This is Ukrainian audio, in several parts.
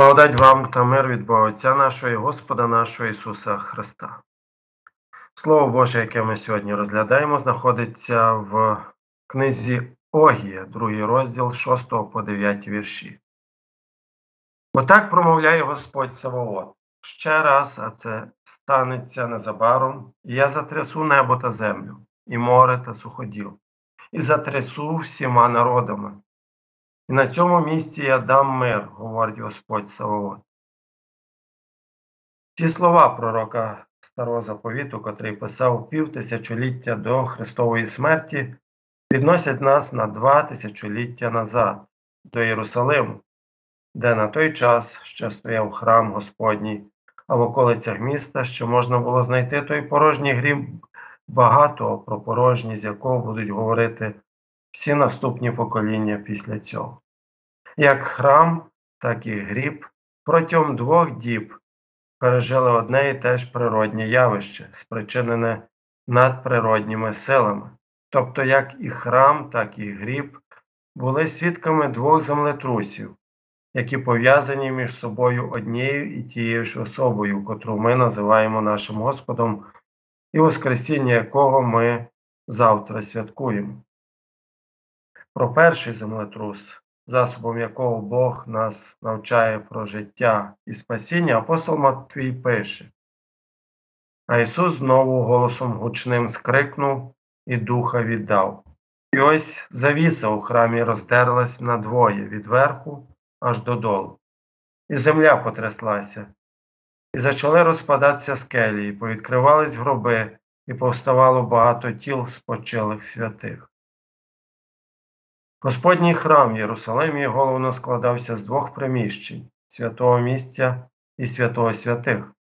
Благодать вам та мир від Бога Отця нашого і Господа нашого Ісуса Христа. Слово Боже, яке ми сьогодні розглядаємо, знаходиться в книзі Огія, другий розділ 6 по 9 вірші. Отак промовляє Господь Саваот. Ще раз, а це станеться незабаром, і я затрясу небо та землю, і море та суходіл, і затрясу всіма народами, і на цьому місці я дам мир, говорить Господь Саваот. Ці слова пророка Старого Заповіту, котрий писав півтисячоліття до Христової смерті, відносять нас на два тисячоліття назад, до Єрусалиму, де на той час ще стояв храм Господній, а в околицях міста ще можна було знайти той порожній грім багато про порожність якого будуть говорити всі наступні покоління після цього. Як храм, так і гріб протягом двох діб пережили одне і те ж природнє явище, спричинене надприродніми силами. Тобто як і храм, так і гріб були свідками двох землетрусів, які пов'язані між собою однією і тією ж особою, котру ми називаємо нашим Господом, і Воскресіння якого ми завтра святкуємо. Про перший землетрус, засобом якого Бог нас навчає про життя і спасіння, апостол Матвій пише. А Ісус знову голосом гучним скрикнув і духа віддав. І ось завіса у храмі роздерлась надвоє від верху аж додолу. І земля потряслася, і почали розпадатися скелі, і повідкривались гроби, і повставало багато тіл спочилих святих. Господній храм в Єрусалимі головно складався з двох приміщень святого місця і святого святих,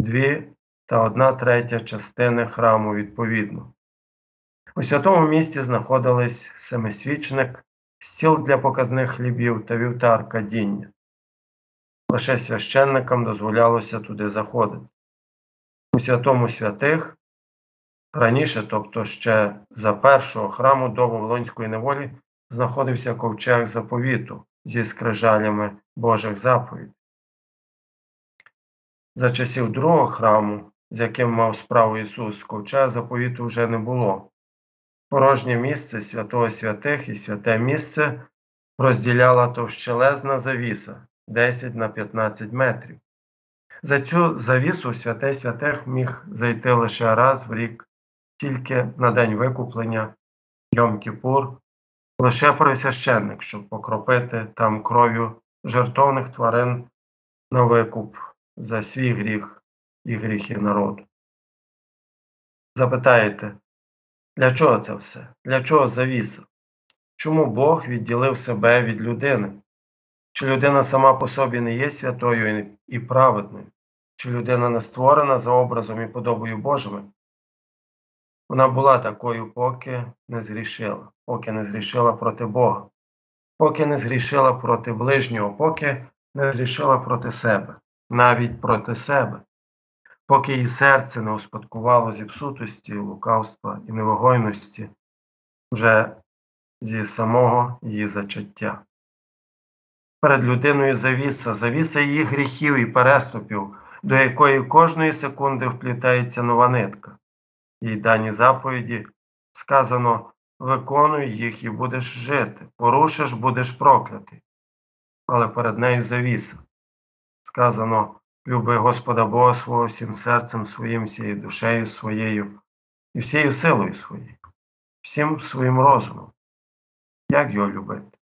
дві та одна третя частини храму відповідно. У святому місці знаходились семисвічник, стіл для показних хлібів та вівтар кадіння. Лише священникам дозволялося туди заходити. У святому святих раніше, тобто ще за першого храму до Вавилонської неволі, знаходився ковчег заповіту зі скрижалями Божих заповідей. За часів другого храму, з яким мав справу Ісус, ковчега заповіту вже не було. Порожнє місце святого святих і святе місце розділяла товщелезна завіса 10 на 15 метрів. За цю завісу святе святих міг зайти лише раз в рік, тільки на день викуплення Йом-Кіпур лише пересвященник, щоб покропити там кров'ю жертовних тварин на викуп за свій гріх і гріхи народу. Запитаєте, для чого це все? Для чого завіса? Чому Бог відділив себе від людини? Чи людина сама по собі не є святою і праведною? Чи людина не створена за образом і подобою Божими? Вона була такою, поки не згрішила, поки не згрішила проти Бога, поки не згрішила проти ближнього, поки не згрішила проти себе, навіть проти себе, поки її серце не успадкувало зіпсутості, лукавства і невигойності вже зі самого її зачаття. Перед людиною завіса, завіса її гріхів і переступів, до якої кожної секунди вплітається нова нитка їй дані заповіді, сказано виконуй їх і будеш жити, порушиш, будеш проклятий. Але перед нею завіса. Сказано люби Господа Бога свого всім серцем своїм, всією душею своєю і всією силою своєю, всім своїм розумом. Як його любити?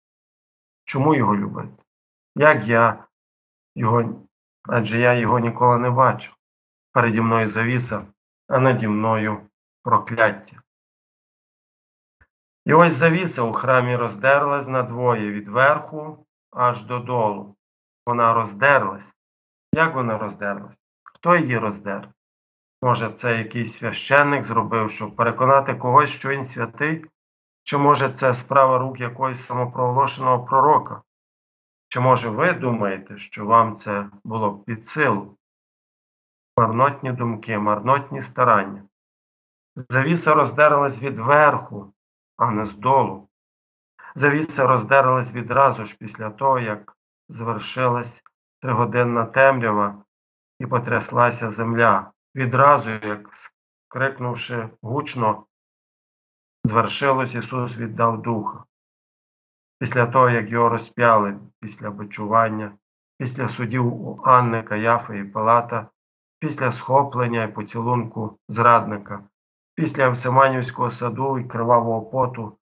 Чому його любити? Як я його, адже я його ніколи не бачив. Переді мною завіса а наді мною прокляття. І ось завіса у храмі роздерлась надвоє від верху аж додолу. Вона роздерлась. Як вона роздерлась? Хто її роздер? Може, це якийсь священник зробив, щоб переконати когось, що він святий? Чи може це справа рук якогось самопроголошеного пророка? Чи може ви думаєте, що вам це було б під силу? марнотні думки, марнотні старання. Завіса роздерлась від верху, а не здолу. Завіса роздерлась відразу ж після того, як звершилась тригоденна темрява, і потряслася земля. Відразу, як крикнувши гучно, звершилось, Ісус віддав духа. Після того, як його розп'яли, після бичування, після судів у Анни, Каяфи і Палата, після схоплення і поцілунку зрадника, після Всеманівського саду і кривавого поту,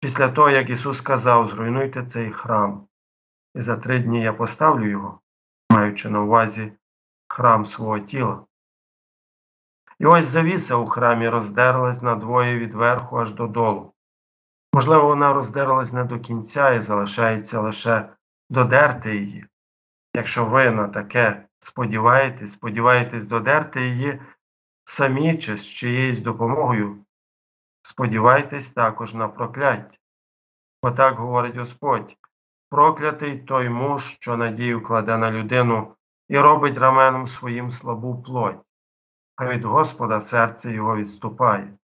після того, як Ісус сказав, зруйнуйте цей храм, і за три дні я поставлю його, маючи на увазі храм свого тіла. І ось завіса у храмі роздерлась надвоє від верху аж додолу. Можливо, вона роздерлась не до кінця і залишається лише додерти її. Якщо ви на таке сподіваєтесь, сподіваєтесь додерти її самі чи з чиєюсь допомогою, сподівайтесь також на прокляття. Отак говорить Господь проклятий той муж, що надію кладе на людину і робить раменом своїм слабу плоть, а від Господа серце його відступає.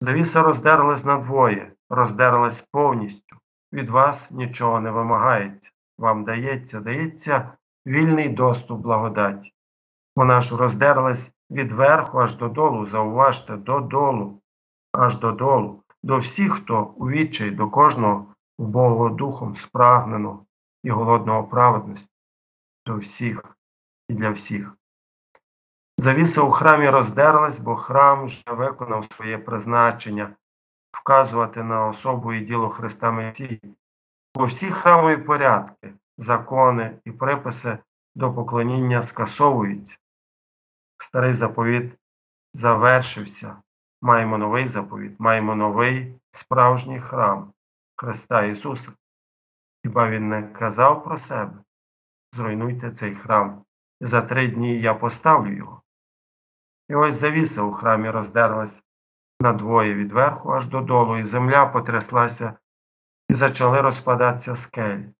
Завіса роздерлась надвоє, роздерлась повністю. Від вас нічого не вимагається, вам дається, дається вільний доступ благодаті. Вона ж роздерлась від верху аж додолу, зауважте, додолу, аж додолу, до всіх, хто у відчай, до кожного убогого духом спрагненого і голодного праведності, до всіх і для всіх. Завіса у храмі роздерлась, бо храм вже виконав своє призначення вказувати на особу і діло Христа Месії, бо всі храмові порядки, закони і приписи до поклоніння скасовуються. Старий заповіт завершився. Маємо новий заповіт, маємо новий справжній храм Христа Ісуса. Хіба Він не казав про себе? Зруйнуйте цей храм, за три дні я поставлю його. І ось завіса у храмі роздерлась надвоє від верху аж додолу, і земля потряслася, і почали розпадатися скелі.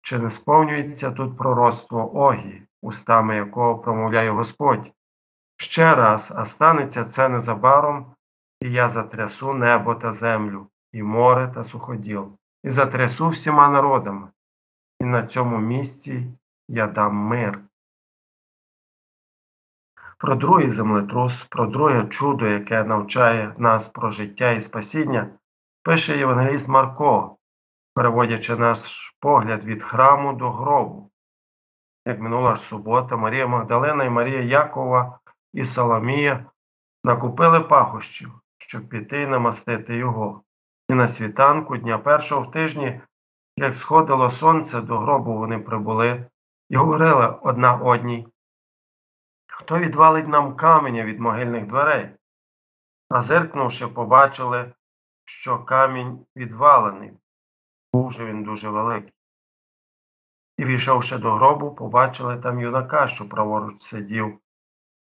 Чи не сповнюється тут пророцтво Огі, устами якого промовляє Господь? Ще раз, а станеться це незабаром, і я затрясу небо та землю, і море та суходіл, і затрясу всіма народами, і на цьому місці я дам мир. Про другий землетрус, про друге чудо, яке навчає нас про життя і спасіння, пише Євангеліст Марко, переводячи наш погляд від храму до гробу. Як минула ж субота, Марія Магдалина і Марія Якова і Соломія накупили пахощів, щоб піти і намастити його. І на світанку дня першого в тижні, як сходило сонце, до гробу вони прибули і говорили одна одній Хто відвалить нам каменя від могильних дверей? А зиркнувши, побачили, що камінь відвалений, був же він дуже великий. І, війшовши до гробу, побачили там юнака, що праворуч сидів,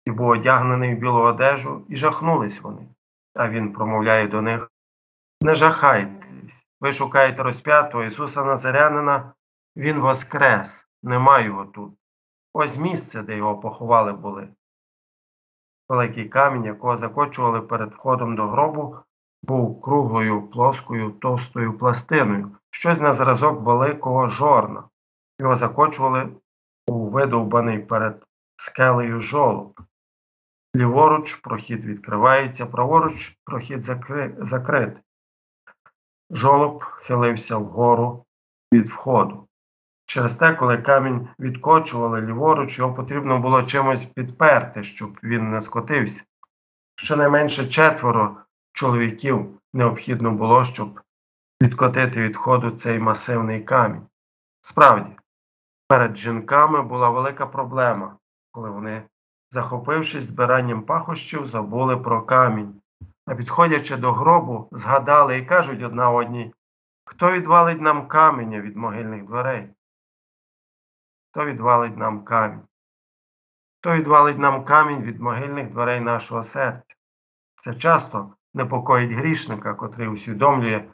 і був одягнений в білу одежу, і жахнулись вони. А він промовляє до них Не жахайтесь, ви шукаєте розп'ятого Ісуса Назарянина, Він воскрес, нема його тут. Ось місце, де його поховали були. Великий камінь, якого закочували перед входом до гробу, був круглою, плоскою, товстою пластиною, щось на зразок великого жорна. Його закочували у видовбаний перед скелею жолоб. Ліворуч прохід відкривається, праворуч прохід закри... закритий. Жолоб хилився вгору від входу. Через те, коли камінь відкочували ліворуч, його потрібно було чимось підперти, щоб він не скотився. Щонайменше четверо чоловіків необхідно було, щоб відкотити від ходу цей масивний камінь. Справді, перед жінками була велика проблема, коли вони, захопившись збиранням пахощів, забули про камінь, а підходячи до гробу, згадали і кажуть одна одній, хто відвалить нам каменя від могильних дверей? Хто відвалить нам камінь? Хто відвалить нам камінь від могильних дверей нашого серця? Це часто непокоїть грішника, котрий усвідомлює,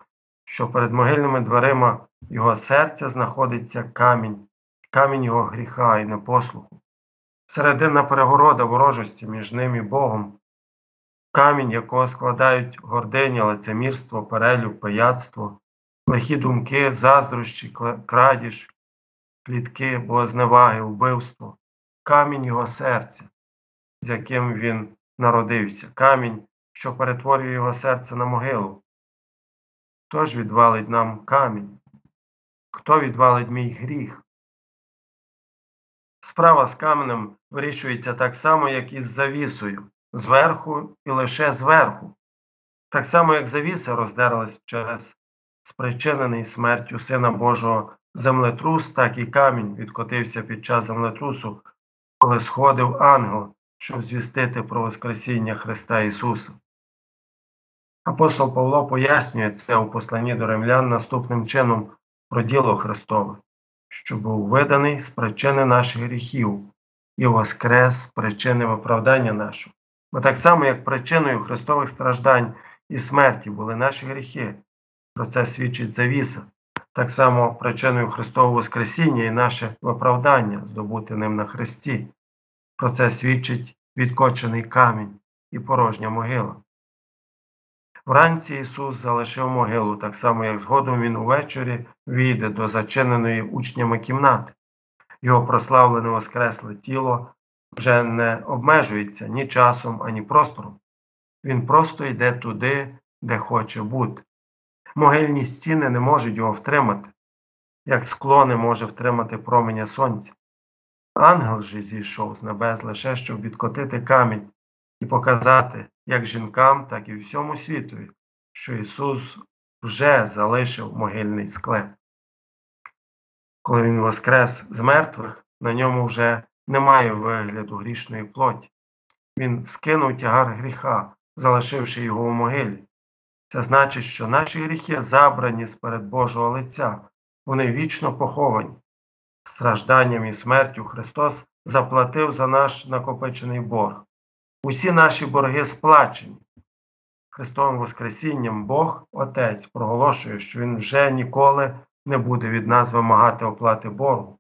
що перед могильними дверима його серця знаходиться камінь, камінь його гріха і непослуху. Середина перегорода ворожості між ним і Богом, камінь, якого складають гординя, лицемірство, перелюб, пияцтво, лихі думки, заздрощі, крадіж, плітки, богозневаги, вбивство, камінь його серця, з яким він народився, камінь, що перетворює його серце на могилу. Хто ж відвалить нам камінь? Хто відвалить мій гріх? Справа з каменем вирішується так само, як і з завісою, зверху і лише зверху. Так само, як завіса роздерлась через спричинений смертю Сина Божого землетрус, так і камінь відкотився під час землетрусу, коли сходив ангел, щоб звістити про Воскресіння Христа Ісуса. Апостол Павло пояснює це у посланні до римлян наступним чином про діло Христове, що був виданий з причини наших гріхів і воскрес з причини виправдання нашого. Бо так само, як причиною Христових страждань і смерті були наші гріхи, про це свідчить завіса, так само причиною Христового Воскресіння і наше виправдання, здобути ним на Христі. Про це свідчить відкочений камінь і порожня могила. Вранці Ісус залишив могилу, так само, як згодом Він увечері війде до зачиненої учнями кімнати. Його прославлене Воскресле тіло вже не обмежується ні часом, ані простором. Він просто йде туди, де хоче бути. Могильні стіни не можуть його втримати, як скло не може втримати променя сонця. Ангел же зійшов з небес лише щоб відкотити камінь і показати як жінкам, так і всьому світові, що Ісус вже залишив могильний склеп. Коли Він воскрес з мертвих, на ньому вже немає вигляду грішної плоті. Він скинув тягар гріха, залишивши його в могилі. Це значить, що наші гріхи забрані сперед Божого лиця, вони вічно поховані. Стражданням і смертю Христос заплатив за наш накопичений борг. Усі наші борги сплачені. Христовим Воскресінням Бог, Отець, проголошує, що Він вже ніколи не буде від нас вимагати оплати боргу.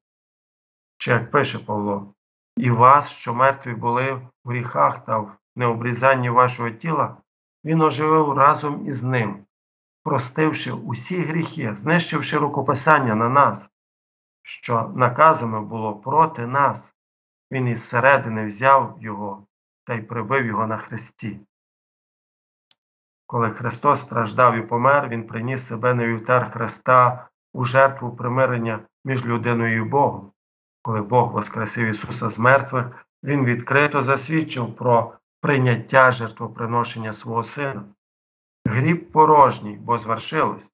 Чи як пише Павло, і вас, що мертві були в гріхах та в необрізанні вашого тіла, Він оживив разом із ним, простивши усі гріхи, знищивши рукописання на нас, що наказами було проти нас, Він із середини взяв його та й прибив його на хресті. Коли Христос страждав і помер, Він приніс себе на вівтар Христа у жертву примирення між людиною і Богом. Коли Бог воскресив Ісуса з мертвих, Він відкрито засвідчив про прийняття жертвоприношення свого Сина. Гріб порожній, бо звершилось.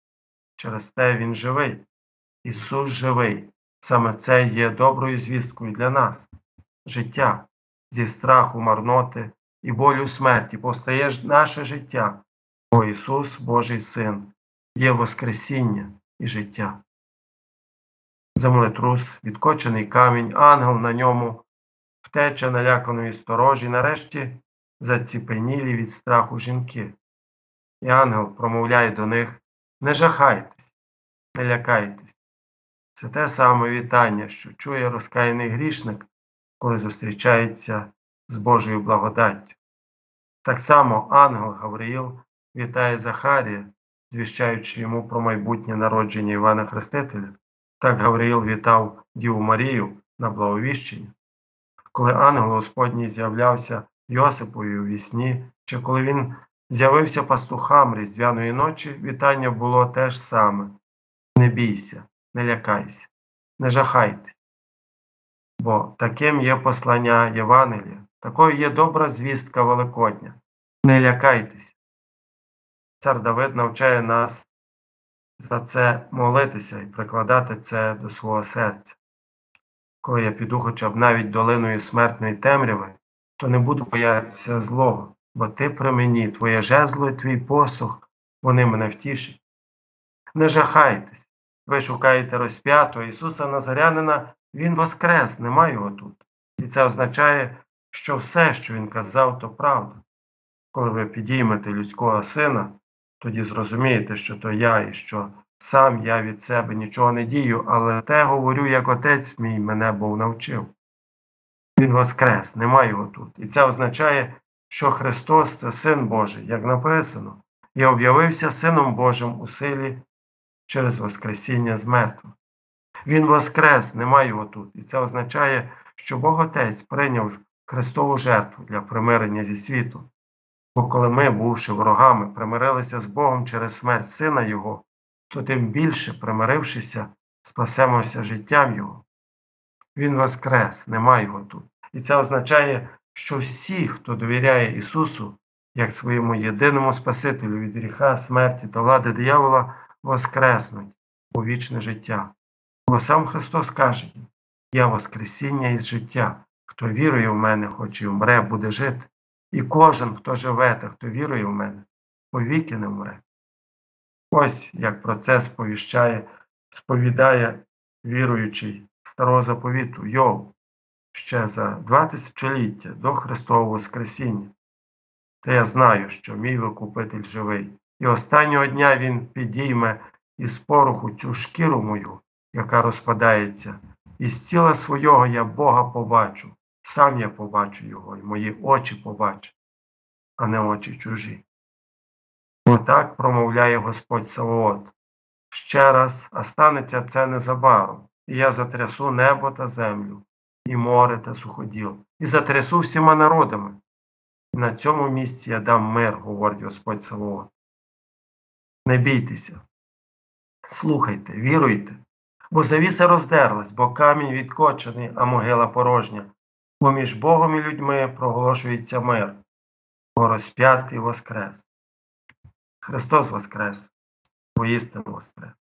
Через те Він живий. Ісус живий. Саме це є доброю звісткою для нас. Життя зі страху марноти і болю смерті повстає наше життя, бо Ісус, Божий Син, є Воскресіння і життя. Землетрус, відкочений камінь, ангел на ньому, втеча наляканої сторожі, нарешті заціпенілі від страху жінки. І ангел промовляє до них Не жахайтесь, не лякайтесь. Це те саме вітання, що чує розкаяний грішник, коли зустрічається з Божою благодаттю. Так само ангел Гавриїл вітає Захарія, звіщаючи йому про майбутнє народження Івана Хрестителя. Так Гавриїл вітав Діву Марію на благовіщення. Коли ангел Господній з'являвся Йосипові у вісні, чи коли він з'явився пастухам різдвяної ночі, вітання було те ж саме Не бійся, не лякайся, не жахайтесь. Бо таким є послання Євангелія, такою є добра звістка Великодня. Не лякайтеся. Цар Давид навчає нас за це молитися і прикладати це до свого серця. Коли я піду хоча б навіть долиною смертної темряви, то не буду боятися злого, бо ти при мені, твоє жезло і твій посух, вони мене втішать. Не жахайтесь, ви шукаєте розп'ятого Ісуса Назарянина він воскрес, нема його тут. І це означає, що все, що він казав, то правда. Коли ви підіймете людського сина, тоді зрозумієте, що то я і що сам я від себе нічого не дію, але те говорю, як отець мій мене Бог навчив. Він воскрес, нема його тут. І це означає, що Христос це Син Божий, як написано, і об'явився Сином Божим у силі через Воскресіння з мертвих. Він воскрес, нема його тут. І це означає, що Бог Отець прийняв Христову жертву для примирення зі світом. Бо коли ми, бувши ворогами, примирилися з Богом через смерть Сина Його, то тим більше, примирившися, спасемося життям Його. Він воскрес, нема його тут. І це означає, що всі, хто довіряє Ісусу, як своєму єдиному Спасителю від гріха, смерті та влади диявола, воскреснуть у вічне життя. Бо сам Христос каже їм, Я Воскресіння із життя. Хто вірує в мене, хоч і вмре, буде жити. І кожен, хто живе та хто вірує в мене, повіки не вмре. Ось як про це сповіщає, сповідає віруючий старого заповіту Йов ще за два тисячоліття до Христового Воскресіння. Та я знаю, що мій Викупитель живий, і останнього дня він підійме із пороху цю шкіру мою, яка розпадається, і з тіла свого я Бога побачу, сам я побачу його, і мої очі побачать, а не очі чужі. Отак промовляє Господь Савоот. Ще раз, а станеться це незабаром, і я затрясу небо та землю, і море та суходіл, і затрясу всіма народами. На цьому місці я дам мир, говорить Господь Савоот. Не бійтеся, слухайте, віруйте, бо завіса роздерлась, бо камінь відкочений, а могила порожня, бо між Богом і людьми проголошується мир, бо розп'ятий воскрес. Христос воскрес, воістину воскрес.